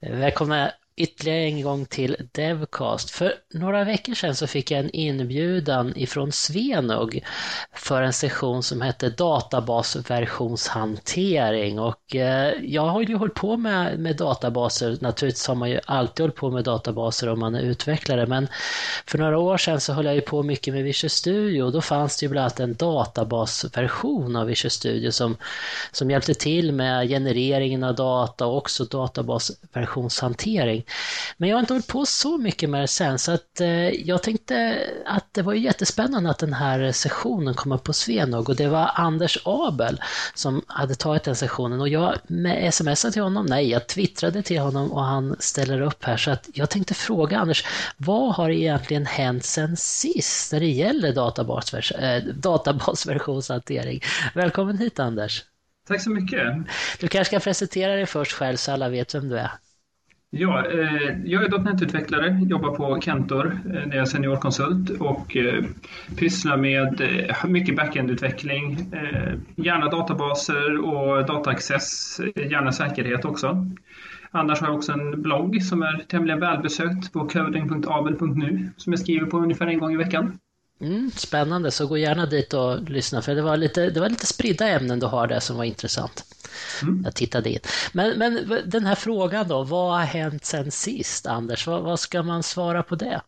Eh, välkomna ytterligare en gång till Devcast. För några veckor sedan så fick jag en inbjudan ifrån Svenog för en session som hette databasversionshantering och eh, jag har ju hållit på med, med databaser, naturligtvis har man ju alltid hållit på med databaser om man är utvecklare men för några år sedan så höll jag ju på mycket med Visual Studio och då fanns det ju bland annat en databasversion av Visual Studio som, som hjälpte till med genereringen av data och också databasversionshantering. Men jag har inte hållit på så mycket med det sen så att eh, jag tänkte att det var jättespännande att den här sessionen kom upp på Svenog och det var Anders Abel som hade tagit den sessionen och jag med smsade till honom, nej jag twittrade till honom och han ställer upp här så att jag tänkte fråga Anders, vad har egentligen hänt sen sist när det gäller databasvers äh, databasversionshantering? Välkommen hit Anders! Tack så mycket! Du kanske ska presentera dig först själv så alla vet vem du är. Ja, eh, jag är .NET-utvecklare, jobbar på Kentor eh, där jag är seniorkonsult och eh, pysslar med mycket backend-utveckling, gärna databaser och dataaccess, gärna säkerhet också. Annars har jag också en blogg som är tämligen välbesökt på coding.abel.nu som jag skriver på ungefär en gång i veckan. Mm, spännande, så gå gärna dit och lyssna för det var lite, det var lite spridda ämnen du har där som var intressant. Mm. Jag tittade in. Men, men den här frågan då, vad har hänt sen sist Anders? Vad, vad ska man svara på det?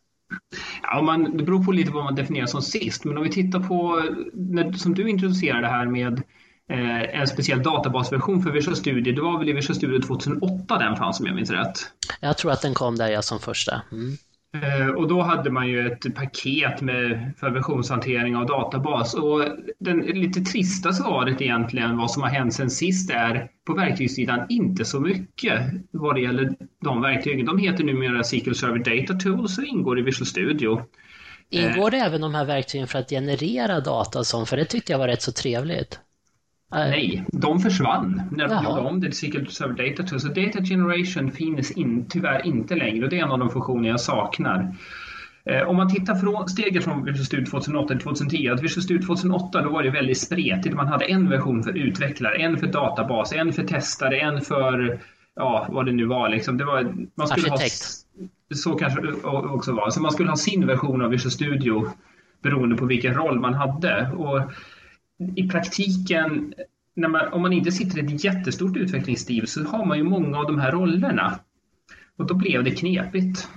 Ja, man, det beror på lite vad man definierar som sist, men om vi tittar på, när, som du introducerade här med eh, en speciell databasversion för Visual Studio, det var väl i Visual Studio 2008 den fanns om jag minns rätt? Jag tror att den kom där jag som första. Mm. Eh, och då hade man ju ett paket med för versionshantering av databas. Och det lite trista svaret egentligen, vad som har hänt sen sist, är på verktygssidan inte så mycket vad det gäller de verktygen. De heter numera SQL Server Data Tools och ingår i Visual Studio. Ingår det eh, även de här verktygen för att generera data som, för det tyckte jag var rätt så trevligt? Nej, de försvann när de gjorde om det till Server Data Tool. Så Data Generation finns in, tyvärr inte längre och det är en av de funktioner jag saknar. Eh, om man tittar från steget från Visual Studio 2008 till 2010, att Visual Studio 2008 då var det väldigt spretigt. Man hade en version för utvecklare, en för databas, en för testare, en för ja, vad det nu var. Liksom. Det var man skulle Arkitekt. Ha, så kanske också var. Så man skulle ha sin version av Visual Studio beroende på vilken roll man hade. Och i praktiken, man, om man inte sitter i ett jättestort utvecklingsteam så har man ju många av de här rollerna. Och då blev det knepigt.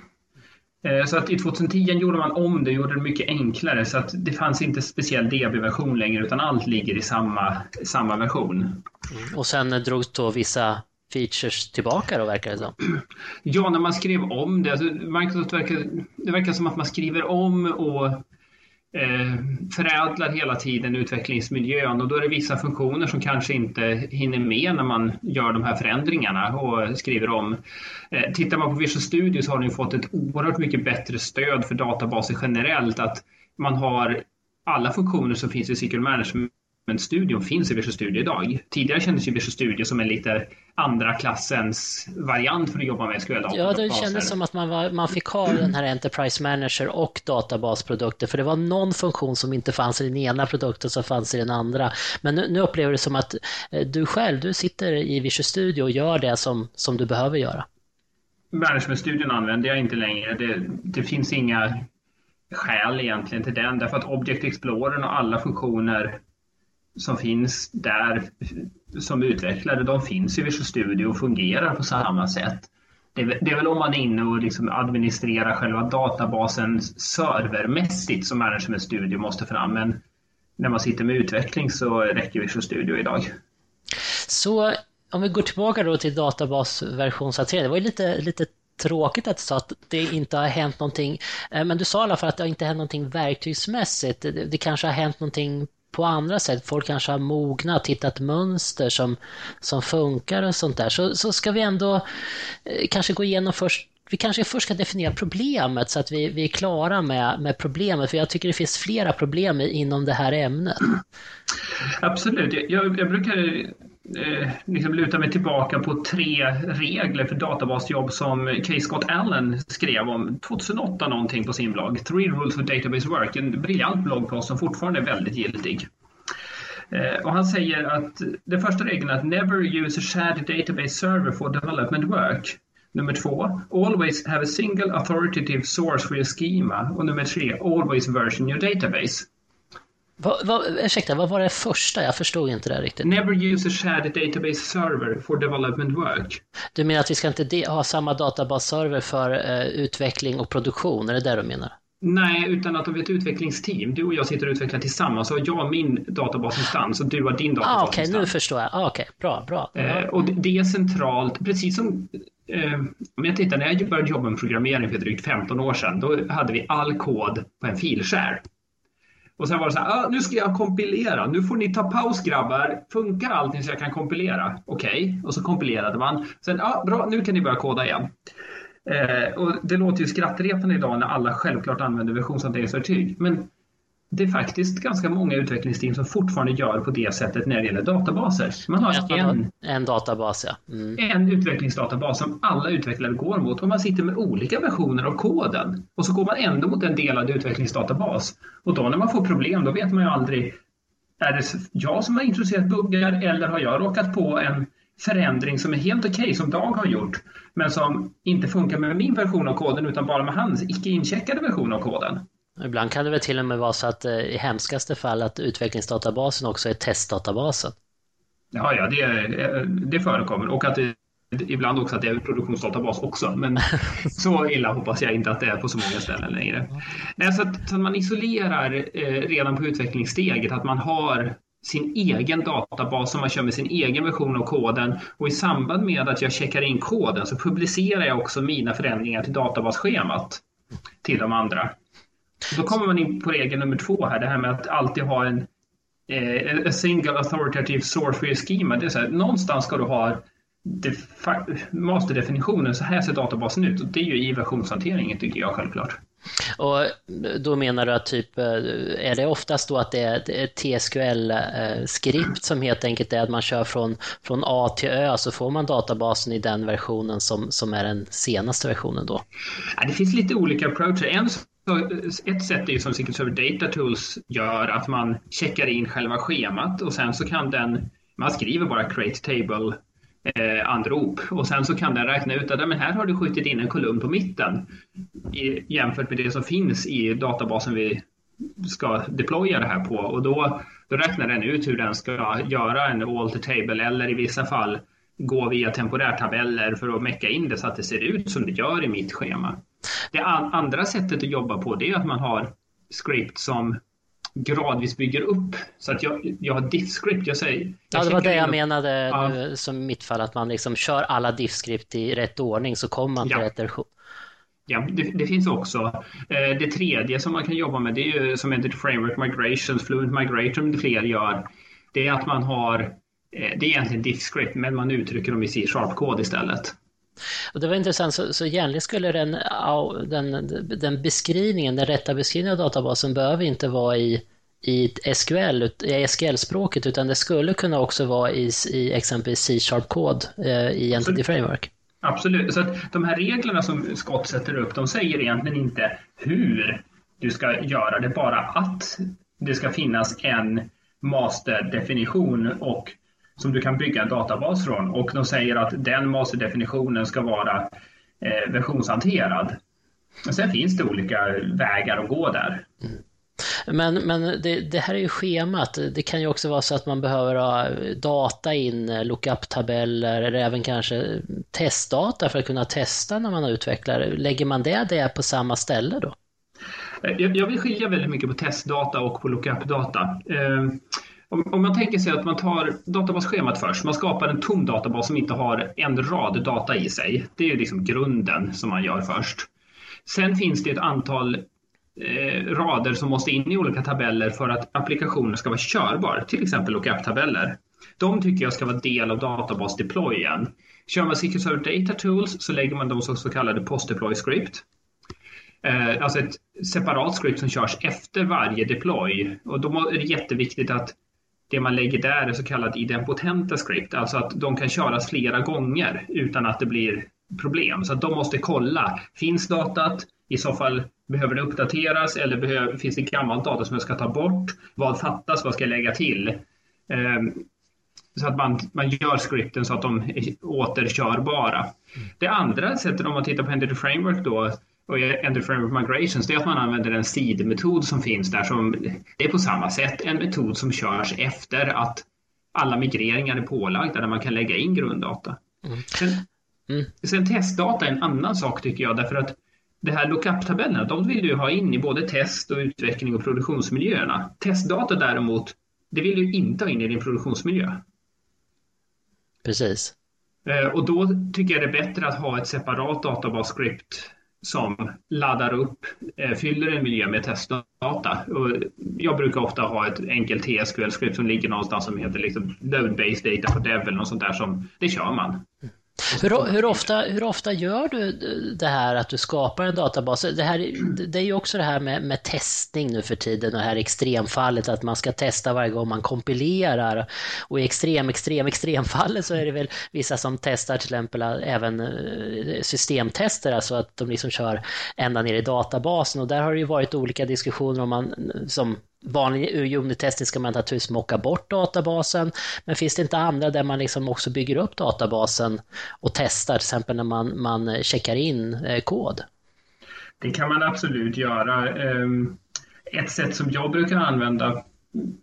Eh, så att i 2010 gjorde man om det och gjorde det mycket enklare så att det fanns inte speciell DB-version längre utan allt ligger i samma, samma version. Mm. Och sen drogs då vissa features tillbaka då verkar det som? Ja, när man skrev om det. Alltså Microsoft verkar, det verkar som att man skriver om och Eh, förädlar hela tiden utvecklingsmiljön och då är det vissa funktioner som kanske inte hinner med när man gör de här förändringarna och skriver om. Eh, tittar man på Visual Studio så har den fått ett oerhört mycket bättre stöd för databaser generellt. Att man har alla funktioner som finns i SQL Management men studion finns i Visual Studio idag. Tidigare kändes ju Visual Studio som en lite andra klassens variant för att jobba med SQL Ja, det kändes som att man, var, man fick ha den här Enterprise Manager och databasprodukter för det var någon funktion som inte fanns i den ena produkten som fanns i den andra. Men nu, nu upplever du som att eh, du själv, du sitter i Visual Studio och gör det som, som du behöver göra. Management-studion använder jag inte längre. Det, det finns inga skäl egentligen till den därför att Object Explorer och alla funktioner som finns där som utvecklare, de finns i Visual Studio och fungerar på samma sätt. Det är, det är väl om man är inne och liksom administrerar själva databasen servermässigt som Management Studio måste fram. Men när man sitter med utveckling så räcker Visual Studio idag. Så om vi går tillbaka då till databasversionshantering. Det var ju lite, lite tråkigt att du sa att det inte har hänt någonting. Eh, men du sa i alla fall att det inte har hänt någonting verktygsmässigt. Det kanske har hänt någonting på andra sätt. Folk kanske har mognat, hittat mönster som, som funkar och sånt där. Så, så ska vi ändå eh, kanske gå igenom först vi kanske först ska definiera problemet så att vi, vi är klara med, med problemet. För jag tycker det finns flera problem inom det här ämnet. Absolut. Jag, jag brukar eh, liksom luta mig tillbaka på tre regler för databasjobb som Kay Scott Allen skrev om 2008 någonting på sin blogg. Three Rules for Database Work, en briljant bloggpost som fortfarande är väldigt giltig. Eh, och han säger att den första regeln är att never use a shared database server for development work. Nummer två, always have a single authoritative source for your schema. Och nummer tre, always version your database. Va, va, ursäkta, vad var det första? Jag förstod inte det riktigt. Never use a shared database server for development work. Du menar att vi ska inte ha samma databasserver för uh, utveckling och produktion? Är det det du menar? Nej, utan att om vi är ett utvecklingsteam, du och jag sitter och utvecklar tillsammans, så har jag min databasinstans och du har din databasinstans. Ah, Okej, okay, nu förstår jag. Ah, Okej, okay. bra, bra. Eh, och det är centralt, precis som eh, om jag tittar, när jag började jobba med programmering för drygt 15 år sedan, då hade vi all kod på en filskär. Och sen var det så här, ah, nu ska jag kompilera, nu får ni ta paus grabbar, funkar allting så jag kan kompilera? Okej, okay. och så kompilerade man. Sen, ah, bra, nu kan ni börja koda igen. Eh, och det låter ju skrattretande idag när alla självklart använder versionshanteringsverktyg. Men det är faktiskt ganska många utvecklingsteam som fortfarande gör på det sättet när det gäller databaser. Man har en, en databas, ja. Mm. En utvecklingsdatabas som alla utvecklare går mot och man sitter med olika versioner av koden. Och så går man ändå mot en delad utvecklingsdatabas. Och då när man får problem, då vet man ju aldrig är det jag som har introducerat buggar eller har jag råkat på en förändring som är helt okej, okay, som Dag har gjort, men som inte funkar med min version av koden utan bara med hans icke incheckade version av koden. Ibland kan det väl till och med vara så att eh, i hemskaste fall att utvecklingsdatabasen också är testdatabasen. Ja, ja, det, det förekommer och att det, ibland också att det är produktionsdatabas också. Men så illa hoppas jag inte att det är på så många ställen längre. Nej, så, att, så att man isolerar eh, redan på utvecklingssteget, att man har sin egen databas som man kör med sin egen version av koden och i samband med att jag checkar in koden så publicerar jag också mina förändringar till databasschemat till de andra. Då kommer man in på regel nummer två här, det här med att alltid ha en eh, a single authoritative source for your schema. Det är så här, någonstans ska du ha masterdefinitionen, så här ser databasen ut. Och det är ju i versionshanteringen tycker jag självklart. Och då menar du att typ, eh, är det oftast då att det är ett TSQL-skript som helt enkelt är att man kör från, från A till Ö så får man databasen i den versionen som, som är den senaste versionen då? Ja, det finns lite olika approacher. En ett sätt är ju som Secret Server Data Tools gör att man checkar in själva schemat och sen så kan den, man skriver bara create table eh, anrop och sen så kan den räkna ut att men här har du skjutit in en kolumn på mitten. I, jämfört med det som finns i databasen vi ska deploya det här på. Och då, då räknar den ut hur den ska göra en alter table eller i vissa fall gå via temporärtabeller för att mecka in det så att det ser ut som det gör i mitt schema. Det andra sättet att jobba på det är att man har script som gradvis bygger upp. Så att jag, jag har diff-script. Jag säger, jag ja, det var det jag menade ja. nu, som i mitt fall, att man liksom kör alla diff-script i rätt ordning så kommer man till ja. rätt version. Ja, det, det, finns också. Eh, det tredje som man kan jobba med, det är ju som heter Framework Migrations, Fluent Migration, fler gör. Det är att man har, eh, det är egentligen diff-script, men man uttrycker dem i C-sharp-kod istället. Och det var intressant, så, så egentligen skulle den, den, den beskrivningen, den rätta beskrivningen av databasen behöver inte vara i, i SQL, i SQL-språket, utan det skulle kunna också vara i, i exempelvis C-sharp-kod eh, i Entity Framework. Absolut, så att de här reglerna som Scott sätter upp, de säger egentligen inte hur du ska göra det, bara att det ska finnas en masterdefinition och som du kan bygga en databas från och de säger att den masterdefinitionen ska vara eh, versionshanterad. Och sen finns det olika vägar att gå där. Mm. Men, men det, det, här är ju schemat. Det kan ju också vara så att man behöver ha data in, lookup-tabeller eller även kanske testdata för att kunna testa när man utvecklar. Lägger man det, det på samma ställe då? Eh, jag vill skilja väldigt mycket på testdata och på lookup-data. Eh, om, man tänker sig att man tar databasschemat först, man skapar en tom databas som inte har en rad data i sig. Det är liksom grunden som man gör först. Sen finns det ett antal eh, rader som måste in i olika tabeller för att applikationen ska vara körbar, till exempel lookup-tabeller. De tycker jag ska vara del av databas-deployen. Kör man SQL Server Data Tools så lägger man dem som så kallade post-deploy script. Eh, alltså ett separat script som körs efter varje deploy. Och då är det jätteviktigt att det man lägger där är så kallat idempotenta script, alltså att de kan köras flera gånger utan att det blir problem. Så att de måste kolla, finns datat? I så fall behöver det uppdateras eller behöver, finns det gammalt data som jag ska ta bort? Vad fattas? Vad ska jag lägga till? Um, Så att man, man gör skripten så att de är återkörbara. Mm. Det andra sättet om man tittar på Entity Framework då och Entity Framework Migrations, det är att man använder en seed-metod som finns där. Som, det är på samma sätt en metod som körs efter att alla migreringar är pålagda där man kan lägga in grunddata. Mm. Sen, mm. sen testdata är en annan sak tycker jag därför att det här lookup-tabellerna, de vill du ha in i både test och utveckling och produktionsmiljöerna. Testdata däremot, det vill du inte ha in i din produktionsmiljö. Precis. Eh, och då tycker jag det är bättre att ha ett separat databas-script som laddar upp, eh, fyller en miljö med testdata. Och jag brukar ofta ha ett enkelt TSQL-skript som ligger någonstans som heter liksom load-based data for dev eller något sånt där som det kör man. Hur, hur, ofta, hur ofta gör du det här att du skapar en databas? Det, här, det är ju också det här med, med testning nu för tiden och det här extremfallet att man ska testa varje gång man kompilerar. Och i extrem, extrem, extremfallet så är det väl vissa som testar till exempel eh, även eh, systemtester, alltså att de liksom kör ända ner i databasen och där har det ju varit olika diskussioner om man som vanlig unit-testing ska man naturligtvis mocka bort databasen, men finns det inte andra där man liksom också bygger upp databasen och testar, till exempel när man, man checkar in eh, kod? Det kan man absolut göra. Ehm, ett sätt som jag brukar använda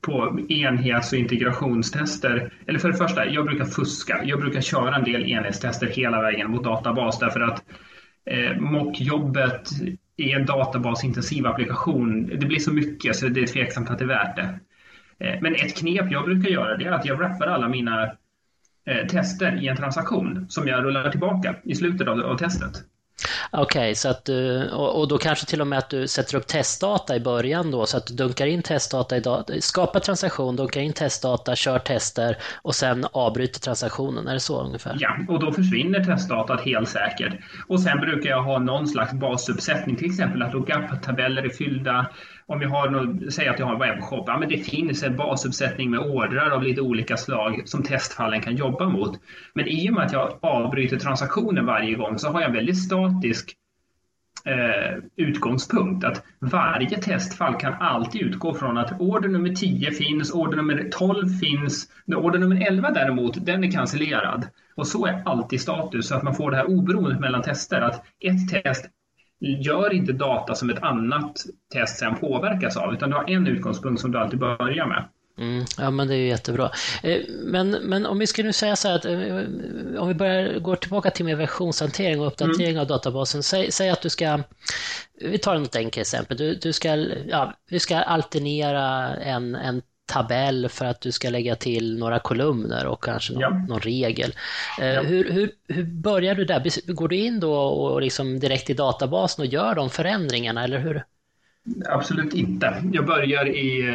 på enhets och integrationstester, eller för det första, jag brukar fuska. Jag brukar köra en del enhetstester hela vägen mot databas därför att eh, mockjobbet i en databasintensiv applikation, det blir så mycket så det är tveksamt att det är värt det. Eh, men ett knep jag brukar göra det är att jag wrappar alla mina eh, tester i en transaktion som jag rullar tillbaka i slutet av, av testet. Okej, okay, så att du, och, och, då kanske till och med att du sätter upp testdata i början då, så att du dunkar in testdata i data, skapar transaktion, dunkar in testdata, kör tester och sen avbryter transaktionen. Är det så ungefär? Ja, och då försvinner testdatat helt säkert. Och sen brukar jag ha någon slags basuppsättning, till exempel att lookup-tabeller är fyllda, om jag har något, säg att jag har en webbshop, ja, men det finns en basuppsättning med ordrar av lite olika slag som testfallen kan jobba mot. Men i och med att jag avbryter transaktionen varje gång så har jag en väldigt statisk eh, utgångspunkt. Att varje testfall kan alltid utgå från att order nummer 10 finns, order nummer 12 finns, order nummer 11 däremot, den är cancellerad. Och så är alltid status, så att man får det här oberoendet mellan tester. Att ett test gör inte data som ett annat test sen påverkas av, utan du har en utgångspunkt som du alltid börjar med. Mm, ja men det är ju jättebra. Eh, men, men om vi skulle nu säga så här att eh, om vi börjar gå tillbaka till med versionshantering och uppdatering mm. av databasen. Säg, säg, att du ska, vi tar ett enkelt exempel, du, du ska, ja, vi ska alternera en, en tabell för att du ska lägga till några kolumner och kanske någon, ja. någon regel. Eh, ja. hur, hur, hur börjar du där? Går du in då och liksom direkt i databasen och gör de förändringarna eller hur? Absolut inte. Jag börjar i,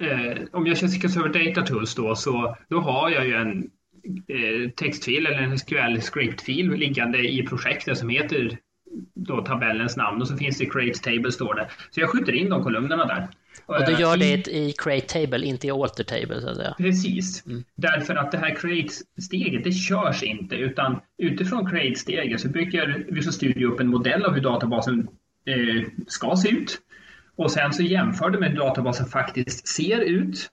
eh, om jag skicka över Data Tools då, så då har jag ju en eh, textfil eller en SQL script-fil liggande i projektet som heter då tabellens namn och så finns det create table står det. Så jag skjuter in de kolumnerna där. Och du gör det i create table, inte i alter table så att säga. Precis. Mm. Därför att det här create-steget, det körs inte utan utifrån create-steget så bygger Visual Studio upp en modell av hur databasen eh, ska se ut. Och sen så jämför det med hur databasen faktiskt ser ut.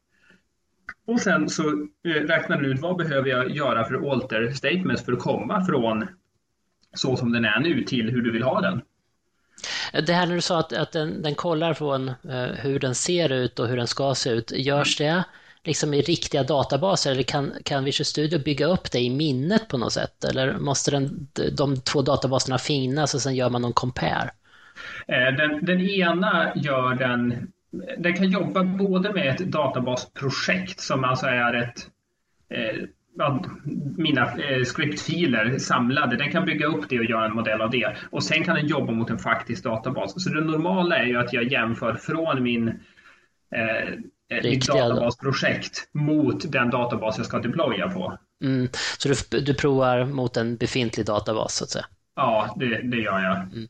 Och sen så eh, räknar den ut vad behöver jag göra för alter statements för att komma från så som den är nu till hur du vill ha den. Det här när du sa att, att den, den kollar från eh, hur den ser ut och hur den ska se ut, görs det liksom i riktiga databaser eller kan, kan Visual Studio bygga upp det i minnet på något sätt? Eller måste den, de två databaserna finnas och sen gör man någon compare? Eh, den, den ena gör den, den kan jobba både med ett databasprojekt som alltså är ett eh, mina eh, scriptfiler samlade. Den kan bygga upp det och göra en modell av det. Och sen kan den jobba mot en faktisk databas. Så det normala är ju att jag jämför från min eh, eh mitt databasprojekt mot den databas jag ska deploya på. Mm. Så du, du provar mot en befintlig databas så att säga? Ja, det, det gör jag. Mm.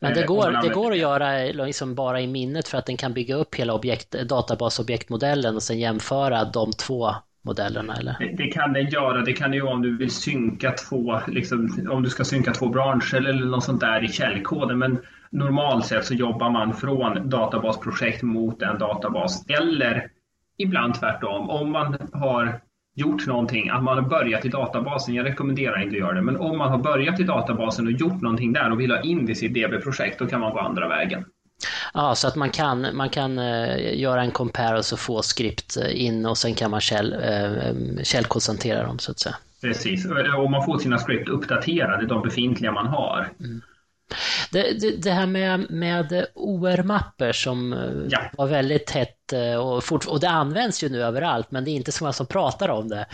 Men det eh, går, det går att göra liksom bara i minnet för att den kan bygga upp hela objekt, databasobjektmodellen och sen jämföra de två modellerna eller? Det, det, kan den göra. Det kan ju om du vill synka två, liksom, om du ska synka två branscher eller något sånt där i källkoden. Men normalt sett så jobbar man från databasprojekt mot en databas eller ibland tvärtom. Om man har gjort någonting, att man har börjat i databasen. Jag rekommenderar inte att göra det, men om man har börjat i databasen och gjort någonting där och vill ha in det i sitt DB-projekt, då kan man gå andra vägen. Ja, så att man kan, man kan uh, göra en compare och så få skript in och sen kan man käll, uh, källkodshantera dem så att säga. Precis, och man får sina script uppdaterade, de befintliga man har. Mm. Det, det, det, här med, med OR-mapper som ja. var väldigt tätt och, fort, och det används ju nu överallt men det är inte så många som pratar om det.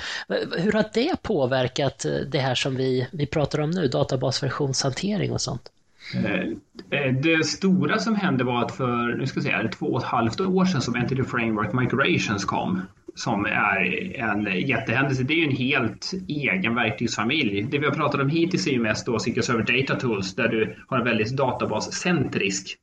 Hur har det påverkat det här som vi, vi pratar om nu, databasversionshantering och sånt? Eh, eh, det stora som hände var att för nu ska jag säga, två och ett halvt år sedan som Entity Framework Migrations kom som är en jättehändelse. Det är ju en helt egen verktygsfamilj. Det vi har pratat om hittills är ju mest då SQL Server Data Tools där du har en väldigt databascentrisk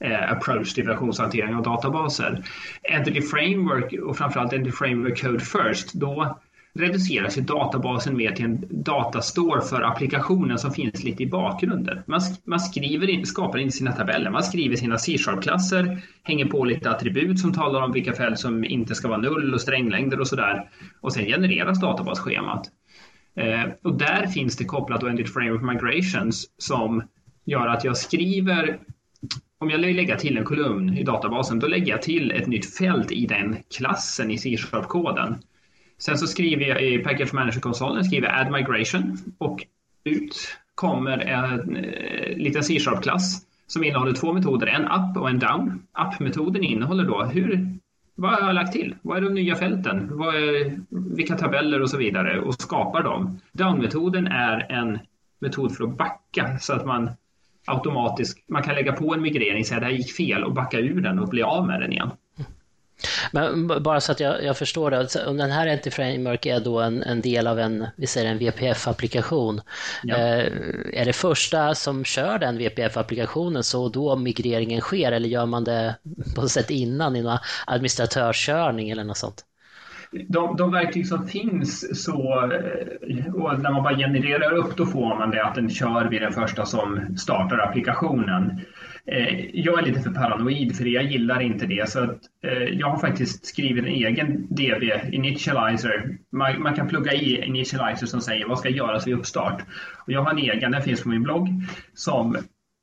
eh, approach till versionshantering av databaser. Entity Framework och framförallt Entity Framework Code First, då reduceras ju databasen mer till en datastore för applikationen som finns lite i bakgrunden. Man, man skriver in, skapar inte sina tabeller, man skriver sina C-sharp-klasser, hänger på lite attribut som talar om vilka fält som inte ska vara null och stränglängder och sådär. Och sen genereras databasschemat. Eh, och där finns det kopplat då Entity Framework Migrations som gör att jag skriver om jag lägger till en kolumn i databasen, då lägger jag till ett nytt fält i den klassen i C-sharp-koden. Sen så skriver jag i Package Manager-konsolen skriver add migration och ut kommer en eh, liten C-sharp-klass som innehåller två metoder, en up och en down. Up-metoden innehåller då hur, vad har jag lagt till? Vad är de nya fälten? Vad är, vilka tabeller och så vidare och skapar dem. Down-metoden är en metod för att backa så att man automatiskt, man kan lägga på en migrering, säga det här gick fel och backa ur den och bli av med den igen. Men bara så att jag, jag förstår det, om den här Anti-Framework är då en, en, del av en, vi säger en VPF-applikation. Ja. Eh, är det första som kör den VPF-applikationen så då migreringen sker eller gör man det på något sätt innan i någon administratörskörning eller något sånt? De, de verktyg som finns så, eh, och när man bara genererar upp då får man det att den kör vid den första som startar applikationen. Eh, jag är lite för paranoid för det, jag gillar inte det. Så att, eh, jag har faktiskt skrivit en egen DB, initializer. Man, man, kan plugga i initializer som säger vad ska göras vid uppstart. Och jag har en egen, den finns på min blogg, som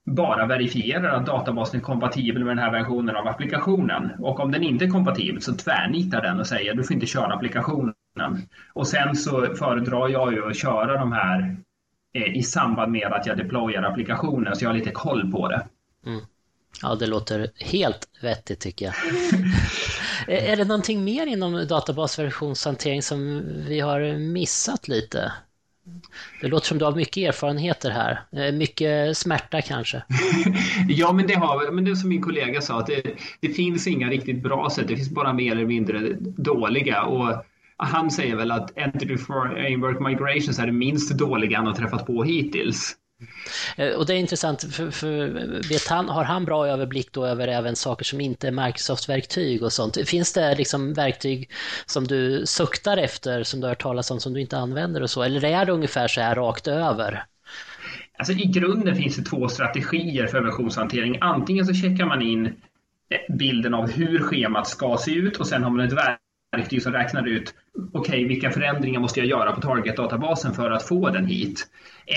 bara verifierar att databasen är kompatibel med den här versionen av applikationen. Och om den inte är kompatibel så tvärnitar den och säger du får inte köra applikationen. Och sen så föredrar jag ju att köra de här eh, i samband med att jag deployar applikationen så jag har lite koll på det. Mm. Ja, det låter helt vettigt tycker jag. är det någonting mer inom databasversionshantering som vi har missat lite? Det låter som du har mycket erfarenheter här. Eh, mycket smärta kanske? ja, men det har Men det som min kollega sa, att det, det, finns inga riktigt bra sätt. Det finns bara mer eller mindre dåliga. Och han säger väl att Entity Framework Migrations är det minst dåliga han har träffat på hittills. Eh, och det är intressant, för, för vet han, har han bra överblick då över även saker som inte är Microsoft-verktyg och sånt? Finns det liksom verktyg som du suktar efter, som du har hört talas om, som du inte använder och så? Eller är det ungefär så här rakt över? Alltså i grunden finns det två strategier för versionshantering. Antingen så checkar man in eh, bilden av hur schemat ska se ut och sen har man ett verktyg verktyg som räknar ut okej, okay, vilka förändringar måste jag göra på target-databasen för att få den hit?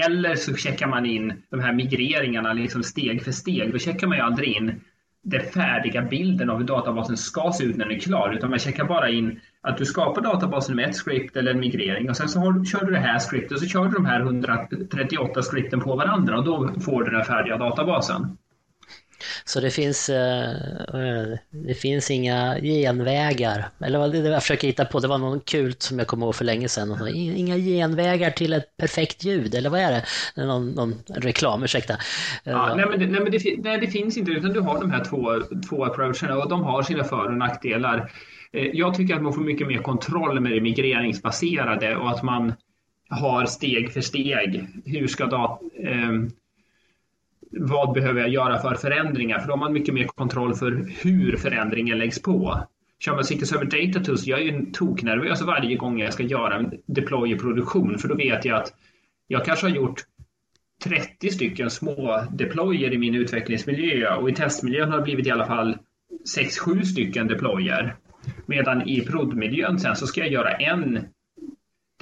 Eller så checkar man in de här migreringarna liksom steg för steg. Då checkar man ju aldrig in den färdiga bilden av hur databasen ska se ut när den är klar, utan man checkar bara in att du skapar databasen med ett script eller en migrering och sen så har, kör du det här scriptet och så kör du de här 138 scripten på varandra och då får du den färdiga databasen. Så det finns, eh, eh, det finns inga genvägar. Eller vad det jag försöker hitta på, det var någon kult som jag kommer ihåg för länge sedan. Inga genvägar till ett perfekt ljud, eller vad är det? Någon, någon reklam, ursäkta. Ja, eh, nej, men, det, nej, men det, nej, det finns inte, utan du har de här två, två approacherna och de har sina för och nackdelar. Jag tycker att man får mycket mer kontroll med det migreringsbaserade och att man har steg för steg. Hur ska dat vad behöver jag göra för förändringar? För då har man mycket mer kontroll för hur förändringen läggs på. Kör man SQL Server Data Tools, jag är ju toknervös varje gång jag ska göra en deploy i produktion, för då vet jag att jag kanske har gjort 30 stycken små deployer i min utvecklingsmiljö och i testmiljön har det blivit i alla fall 6-7 stycken deployer. Medan i prodmiljön sen så ska jag göra en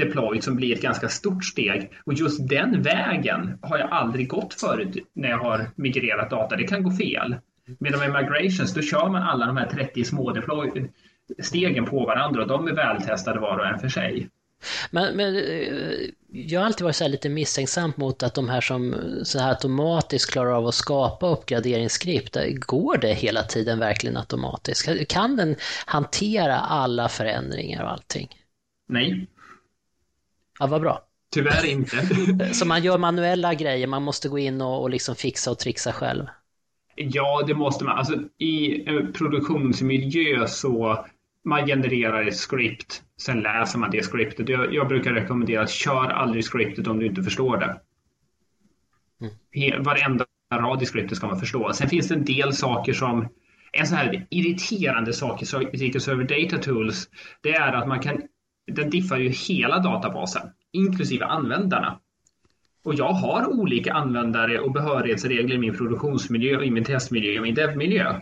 deployed som blir ett ganska stort steg. Och just den vägen har jag aldrig gått förut när jag har migrerat data. Det kan gå fel. Medan med migrations, då kör man alla de här 30 små deploy stegen på varandra och de är vältestade var och en för sig. Men, men eh, jag har alltid varit så lite misstänksam mot att de här som så här automatiskt klarar av att skapa uppgraderingsskript, går det hela tiden verkligen automatiskt? Kan den hantera alla förändringar och allting? Nej. Ja, vad bra. Tyvärr inte. så man gör manuella grejer, man måste gå in och, och liksom fixa och trixa själv? Ja, det måste man. Alltså, I produktionsmiljö så man genererar ett script, sen läser man det scriptet. Jag, jag brukar rekommendera att kör aldrig scriptet om du inte förstår det. Mm. Varenda rad i scriptet ska man förstå. Sen finns det en del saker som en så här irriterande sak i SQL Server Data Tools, det är att man kan, den diffar ju hela databasen, inklusive användarna. Och jag har olika användare och behörighetsregler i min produktionsmiljö, och i min testmiljö och min devmiljö.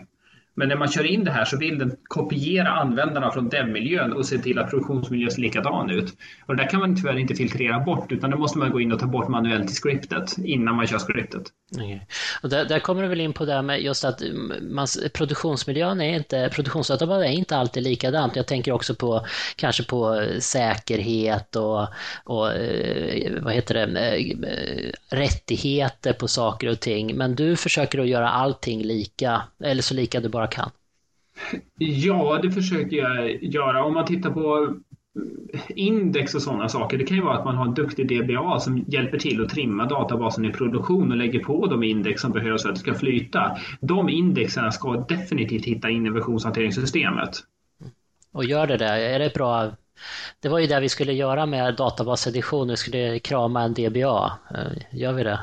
Men när man kör in det här så vill den kopiera användarna från dev-miljön och se till att produktionsmiljön ser likadan ut. Och det där kan man tyvärr inte filtrera bort utan det måste man gå in och ta bort manuellt i scriptet innan man kör scriptet. Okay. Och där, där, kommer du väl in på det här med just att mm, man, produktionsmiljön är inte, produktionsdatabasen är inte alltid likadant. Jag tänker också på kanske på eh, säkerhet och, och eh, vad heter det, eh, rättigheter på saker och ting. Men du försöker att göra allting lika, eller så lika du bara kan. Ja, det försöker jag göra. Om man tittar på index och sådana saker. Det kan ju vara att man har en duktig DBA som hjälper till att trimma databasen i produktion och lägger på de index som behövs för att det ska flyta. De indexen ska definitivt hitta in i versionshanteringssystemet. Och gör det det? Är det bra? Det var ju det vi skulle göra med databasedition. Vi skulle krama en DBA. Gör vi det?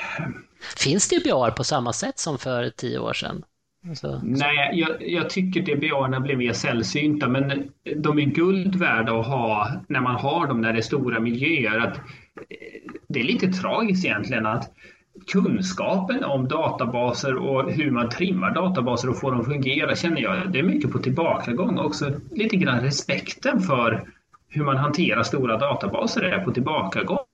Finns DBA på samma sätt som för tio år sedan? Alltså, Nej, jag, jag tycker DBA blir mer sällsynta men de är guld värda att ha när man har dem när det är stora miljöer. Att, eh, det är lite tragiskt egentligen att kunskapen om databaser och hur man trimmar databaser och får dem att fungera känner jag, det är mycket på tillbakagång. Också lite grann respekten för hur man hanterar stora databaser är på tillbakagång.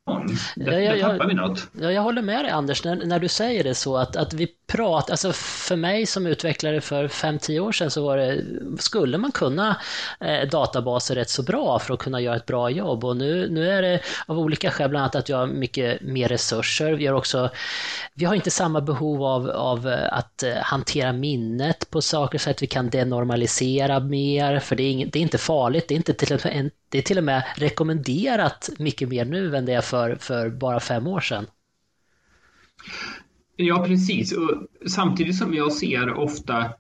Där, ja, jag, tappar vi något. Ja, jag håller med dig Anders när, när du säger det så att, att vi prat, alltså för mig som utvecklare för 5-10 år sedan så var det, skulle man kunna eh, databaser rätt så bra för att kunna göra ett bra jobb och nu, nu är det av olika skäl, bland annat att vi har mycket mer resurser. Vi har också, vi har inte samma behov av, av eh, att eh, hantera minnet på saker så att vi kan denormalisera mer, för det är, ing, det är inte farligt, det är inte till och med, det är till och med rekommenderat mycket mer nu än det är för, för bara fem år sedan. Ja, precis. Och samtidigt som jag ser ofta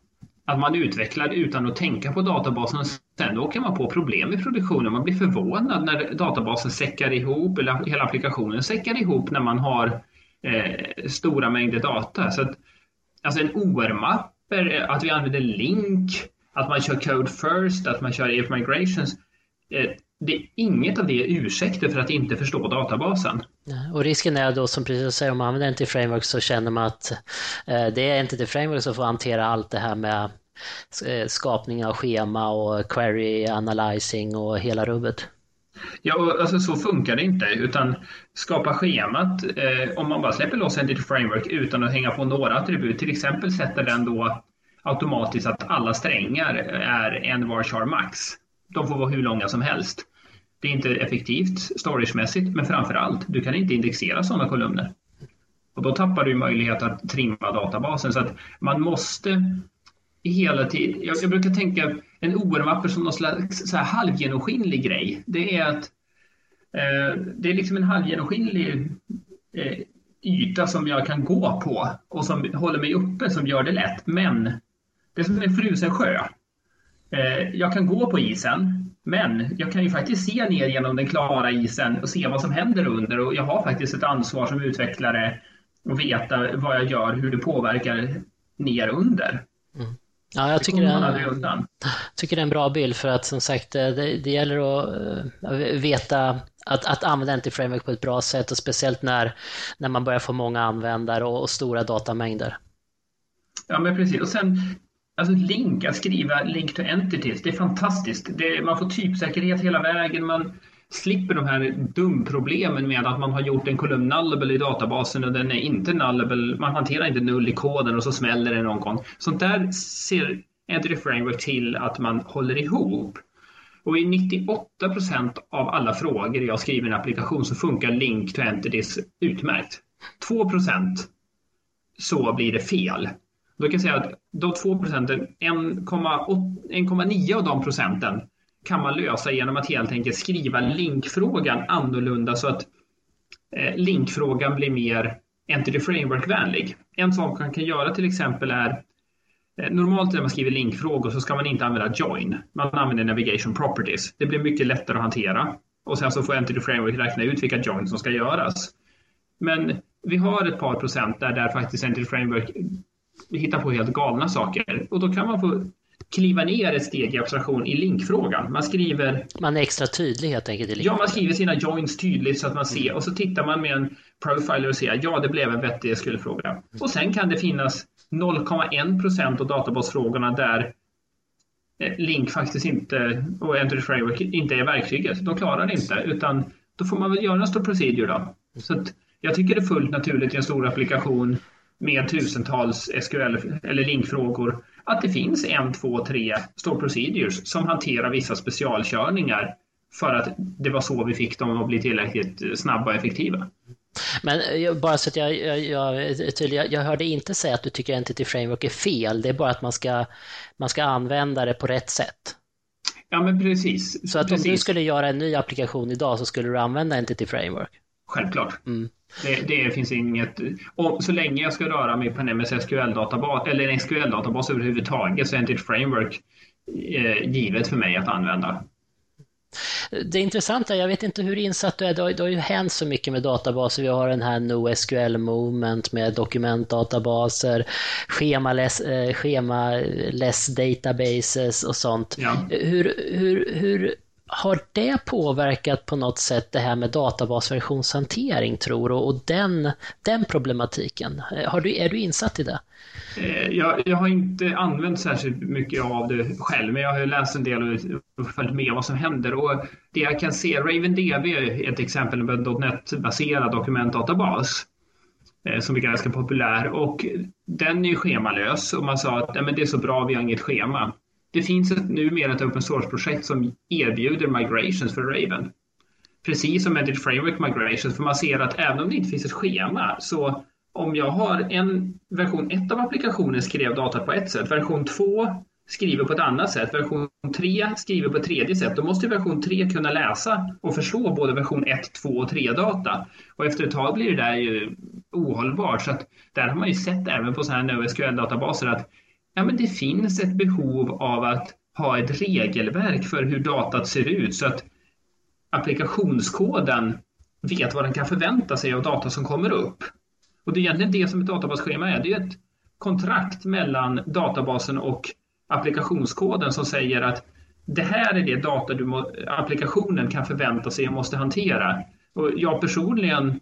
att man utvecklar utan att tänka på databasen och sen åker man på problem i produktionen. Man blir förvånad när databasen säckar ihop eller hela applikationen säckar ihop när man har eh, stora mängder data. Så att, alltså en OR-mapper, att vi använder link, att man kör code first, att man kör if migrations. Eh, det, inget av det är ursäkter för att inte förstå databasen. Och risken är då som precis säger om man använder Entity Framework så känner man att eh, det är Entity Framework som får hantera allt det här med eh, skapning av schema och query analyzing och hela rubbet. Ja, alltså så funkar det inte utan skapa schemat eh, om man bara släpper loss Entity Framework utan att hänga på några attribut, till exempel sätter den då automatiskt att alla strängar är en varchar max de får vara hur långa som helst. Det är inte effektivt storagemässigt, men framför allt, du kan inte indexera sådana kolumner. Och då tappar du möjlighet att trimma databasen. Så att man måste hela tiden... Jag, jag brukar tänka en OR-mapper som någon slags så här halvgenomskinlig grej. Det är att eh, det är liksom en halvgenomskinlig eh, yta som jag kan gå på och som håller mig uppe, som gör det lätt. Men det är som en frusen sjö. Eh, jag kan gå på isen, men jag kan ju faktiskt se ner genom den klara isen och se vad som händer under och jag har faktiskt ett ansvar som utvecklare att veta vad jag gör, hur det påverkar ner under. Mm. Ja, jag tycker det, är, tycker det är en bra bild för att som sagt det, det gäller att uh, veta att, att använda NT-framework på ett bra sätt och speciellt när, när man börjar få många användare och, och stora datamängder. Ja men precis och sen Alltså link, att skriva link to entities, det är fantastiskt. Det, man får typsäkerhet hela vägen. Man, slipper de här dumproblemen med att man har gjort en kolumn nullable i databasen och den är inte nullable. Man hanterar inte null i koden och så smäller det någon gång. Sånt där ser Entity Framework till att man håller ihop. Och i 98 procent av alla frågor jag skriver i en applikation så funkar Link to Entities utmärkt. 2 procent så blir det fel. Då kan jag säga att de 2 procenten, 1,9 av de procenten kan man lösa genom att helt enkelt skriva linkfrågan annorlunda så att eh, linkfrågan blir mer Entity Framework-vänlig. En sak man kan göra till exempel är eh, normalt när man skriver linkfrågor så ska man inte använda join. Man använder navigation properties. Det blir mycket lättare att hantera. Och sen så får Entity Framework räkna ut vilka joins som ska göras. Men vi har ett par procent där, där faktiskt Entity Framework hittar på helt galna saker. Och då kan man få kliva ner ett steg i abstraktion i linkfrågan. Man skriver... Man är extra tydlig helt enkelt i link. Ja, man skriver sina joins tydligt så att man ser och så tittar man med en profiler och ser ja, det blev en vettig SQL-fråga. Och sen kan det finnas 0,1 procent av databasfrågorna där eh, Link faktiskt inte och Entity Framework inte är verktyget. De klarar det inte utan då får man väl göra en stor procedure då. Så att jag tycker det är fullt naturligt i en stor applikation med tusentals SQL eller linkfrågor att det finns en, två, tre store procedures som hanterar vissa specialkörningar för att det var så vi fick dem att bli tillräckligt snabba och effektiva. Men eh, bara så att jag, jag, jag, tydlig, jag hörde inte säga att du tycker Entity Framework är fel, det är bara att man ska, man ska använda det på rätt sätt. Ja, men precis. Så att precis. om du skulle göra en ny applikation idag så skulle du använda Entity Framework? Självklart. Mm. Det, det, finns inget... Och så länge jag ska röra mig på en MS SQL-databas eller en SQL-databas överhuvudtaget så är Entity Framework eh, givet för mig att använda. Det intressanta, jag vet inte hur insatt du är, det har, det har ju hänt så mycket med databaser. Vi har den här NoSQL Movement med dokumentdatabaser, schemaless, eh, schemaless databases och sånt. Ja. Hur, hur, hur har det påverkat på något sätt det här med databasversionshantering tror du och den, den problematiken? Har du, är du insatt i det? Eh, jag, jag, har inte använt särskilt mycket av det själv, men jag har läst en del och följt med vad som händer. Och det jag kan se, RavenDB är ett exempel på en .NET-baserad dokumentdatabas eh, som är ganska populär och den är schemalös och man sa att nej, men det är så bra, vi har inget schema. Det finns ett, numera ett open source-projekt som erbjuder migrations för Raven. Precis som Edit Framework Migrations, för man ser att även om det inte finns ett schema så om jag har en version 1 av applikationen skrev data på ett sätt, version 2 skriver på ett annat sätt, version 3 skriver på ett tredje sätt, då måste version 3 kunna läsa och förstå både version 1, 2 och 3-data. Och efter ett tag blir det där ju ohållbart. Så att där har man ju sett även på sådana här NoSQL-databaser att ja, men det finns ett behov av att ha ett regelverk för hur datat ser ut så att applikationskoden vet vad den kan förvänta sig av data som kommer upp. Och det är egentligen det som ett databasschema är. Det är ett kontrakt mellan databasen och applikationskoden som säger att det här är det data du må, applikationen kan förvänta sig och måste hantera. Och jag personligen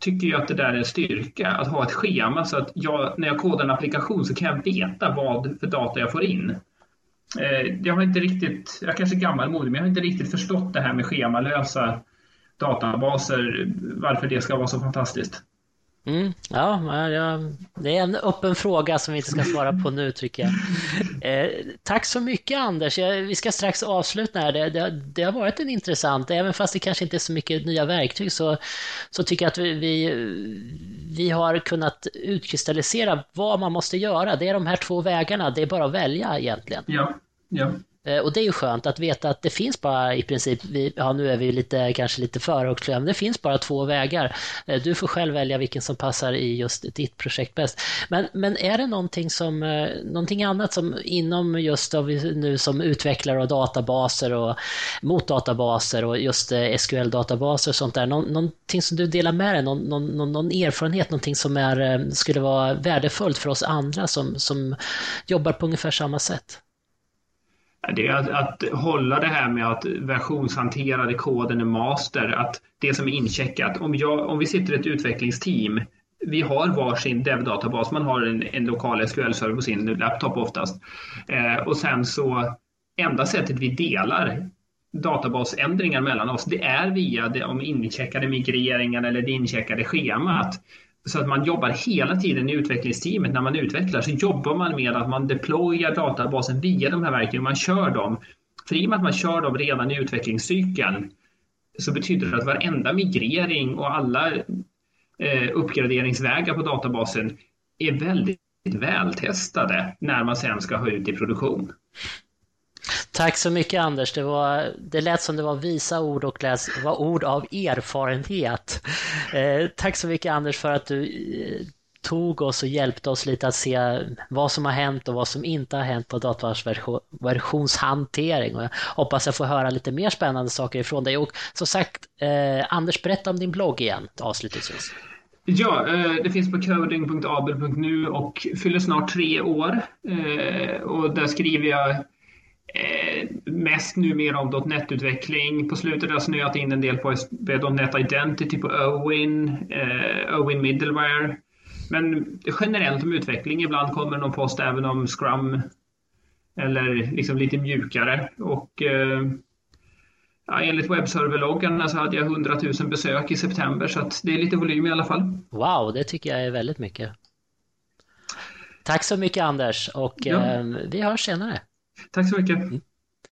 tycker ju att det där är en styrka, att ha ett schema så att jag, när jag kodar en applikation så kan jag veta vad för data jag får in. Eh, jag har inte riktigt, jag kanske är gammalmodig, men jag har inte riktigt förstått det här med schemalösa databaser, varför det ska vara så fantastiskt. Mm, ja, ja, det är en öppen fråga som vi inte ska svara på nu tycker jag. Eh, tack så mycket Anders. Jag, vi ska strax avsluta här. Det, det, det, har varit en intressant, även fast det kanske inte är så mycket nya verktyg så, så tycker jag att vi, vi, vi har kunnat utkristallisera vad man måste göra. Det är de här två vägarna, det är bara att välja egentligen. Ja, ja. Eh, och det är ju skönt att veta att det finns bara i princip, ja nu är vi lite, kanske lite för men det finns bara två vägar. Eh, du får själv välja vilken som passar i just ditt projekt bäst. Men, men är det någonting, som, eh, någonting annat som inom just nu som utvecklare av databaser och mot databaser och just SQL-databaser och sånt där, någonting som du delar med dig, någon, någon, någon erfarenhet, någonting som är, skulle vara värdefullt för oss andra som, som jobbar på ungefär samma sätt? Det är att, att, hålla det här med att versionshanterade koden är master, att det som är incheckat. Om, jag, om vi sitter i ett utvecklingsteam, vi har varsin dev-databas, man har en, en lokal SQL-server på sin laptop oftast. Eh, och sen så, enda sättet vi delar databasändringar mellan oss, det är via de incheckade migreringarna eller det incheckade schemat. Så att man jobbar hela tiden i utvecklingsteamet när man utvecklar så jobbar man med att man deployar databasen via de här verktygen. Man kör dem. För i och med att man kör dem redan i utvecklingscykeln så betyder det att varenda migrering och alla eh, uppgraderingsvägar på databasen är väldigt vältestade när man sen ska ha ut i produktion. Tack så mycket Anders. Det, var, det lät som det var visa ord och läs, var ord av erfarenhet. Eh, tack så mycket Anders för att du eh, tog oss och hjälpte oss lite att se vad som har hänt och vad som inte har hänt på datorversionshantering. Och jag hoppas jag får höra lite mer spännande saker ifrån dig. Och som sagt, eh, Anders, berätta om din blogg igen avslutningsvis. Ja, eh, det finns på coding.abel.nu och fyller snart tre år. Eh, och där skriver jag eh, mest numera om .NET-utveckling. På slutet har jag snöat in en del på .NET Identity på Owin, Owin Middleware. Men generellt om utveckling. Ibland kommer någon post även om Scrum eller liksom lite mjukare. Och ja, enligt webbserverloggarna så hade jag 100 000 besök i september så att det är lite volym i alla fall. Wow, det tycker jag är väldigt mycket. Tack så mycket Anders och ja. eh, vi hörs senare. Tack så mycket. Mm.